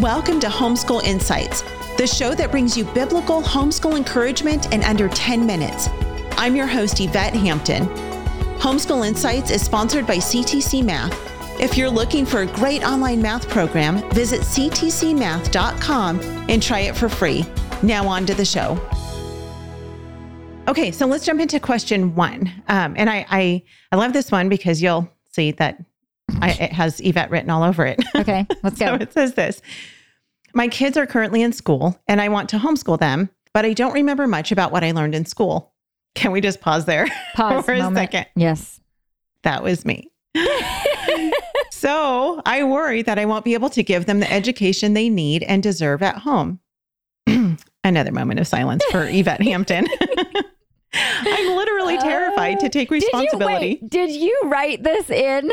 Welcome to Homeschool Insights, the show that brings you biblical homeschool encouragement in under 10 minutes. I'm your host, Yvette Hampton. Homeschool Insights is sponsored by CTC Math. If you're looking for a great online math program, visit ctcmath.com and try it for free. Now, on to the show. Okay, so let's jump into question one. Um, and I, I, I love this one because you'll see that I, it has Yvette written all over it. Okay, let's go. so it says this My kids are currently in school and I want to homeschool them, but I don't remember much about what I learned in school. Can we just pause there Pause for a moment. second? Yes. That was me. so I worry that I won't be able to give them the education they need and deserve at home. Another moment of silence for Yvette Hampton. I'm literally terrified to uh, take responsibility. Did you, wait, did you write this in?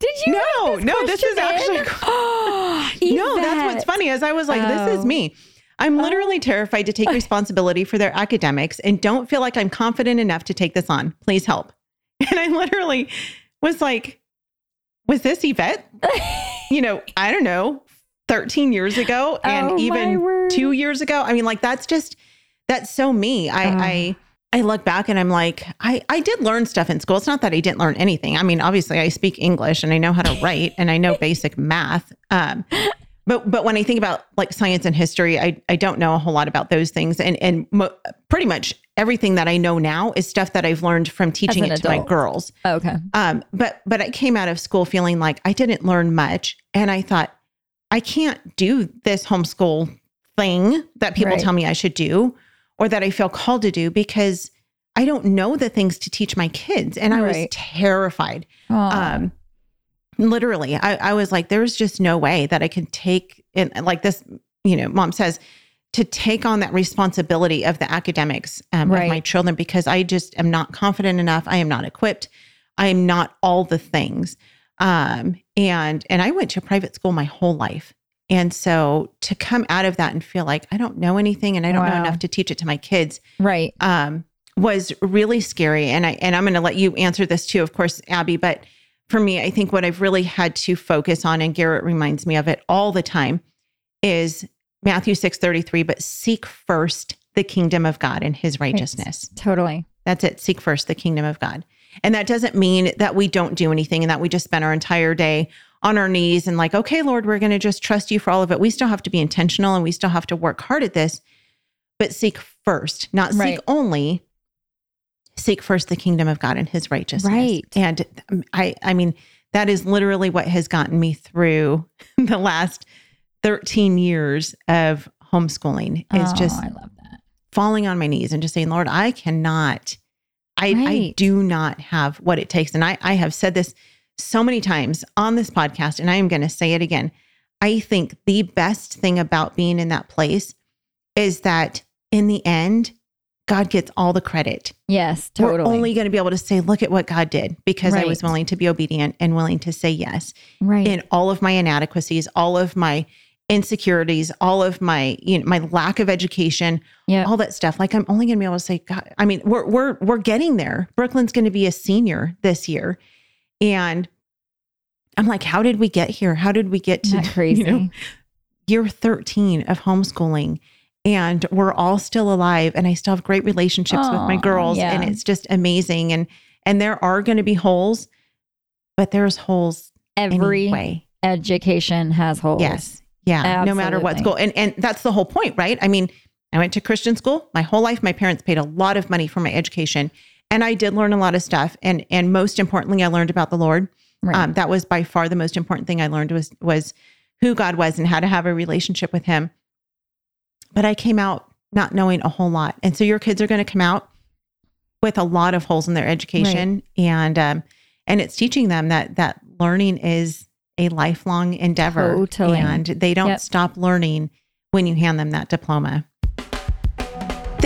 Did you? No, write no, this is question actually? No, that's what's funny is I was like, this is Oh. me. I'm oh. literally terrified to take responsibility for their academics and don't feel like I'm confident enough to take this on. Please help. And I literally was like, was this Yvette? you know, I don't know, 13 years ago and Oh, even two years ago. I mean, like that's just that's so me. I Oh. I I look back and I'm like, I, I did learn stuff in school. It's not that I didn't learn anything. I mean, obviously I speak English and I know how to write and I know basic math. Um, but but when I think about like science and history, I I don't know a whole lot about those things. And and mo- pretty much everything that I know now is stuff that I've learned from teaching it to my adult. girls. Okay. Um, but but I came out of school feeling like I didn't learn much, and I thought I can't do this homeschool thing that people Right. tell me I should do, or that I feel called to do because I don't know the things to teach my kids, and I was terrified. Um, literally, I, I was like, there's just no way that I can take it like this. You know, mom says to take on that responsibility of the academics um, of my children because I just am not confident enough. I am not equipped. I am not all the things. Um, and and I went to private school my whole life. And so to come out of that and feel like I don't know anything and I don't know enough to teach it to my kids right. um, was really scary. And I and I'm going to let you answer this too, of course, Aby. But for me, I think what I've really had to focus on, and Garrett reminds me of it all the time, is Matthew six thirty three. But seek first the kingdom of God and His righteousness. Totally. That's it. Seek first the kingdom of God. And that doesn't mean that we don't do anything and that we just spend our entire day on our knees and like, okay, Lord, we're going to just trust you for all of it. We still have to be intentional and we still have to work hard at this, but seek first, not Right. seek only. Seek first the kingdom of God and his righteousness. Right. And I I mean, that is literally what has gotten me through the last 13 years of homeschooling is Oh, just I love that. falling on my knees and just saying, Lord, I cannot, I, I do not have what it takes. And I, I have said this so many times on this podcast, and I am going to say it again. I think the best thing about being in that place is that in the end, God gets all the credit. Yes, totally. We're only going to be able to say, look at what God did because I was willing to be obedient and willing to say yes right. in all of my inadequacies, all of my insecurities, all of my, you know, my lack of education, yeah. all that stuff. Like I'm only going to be able to say, God, I mean, we're we're we're getting there. Brooklyn's going to be a senior this year, and I'm like, how did we get here? How did we get to crazy? you know, year 13 of homeschooling? And we're all still alive, and I still have great relationships with my girls, yeah. and it's just amazing. And and there are going to be holes, but there's holes Every anyway. education has holes. Yes. Yeah. No matter what school. And and that's the whole point, right? I mean, I went to Christian school my whole life. My parents paid a lot of money for my education. And I did learn a lot of stuff. And and most importantly, I learned about the Lord. Right. Um, that was by far the most important thing I learned was was who God was and how to have a relationship with him. But I came out not knowing a whole lot. And so your kids are going to come out with a lot of holes in their education. And um, and it's teaching them that that learning is a lifelong endeavor. Totally. And they don't Yep. stop learning when you hand them that diploma.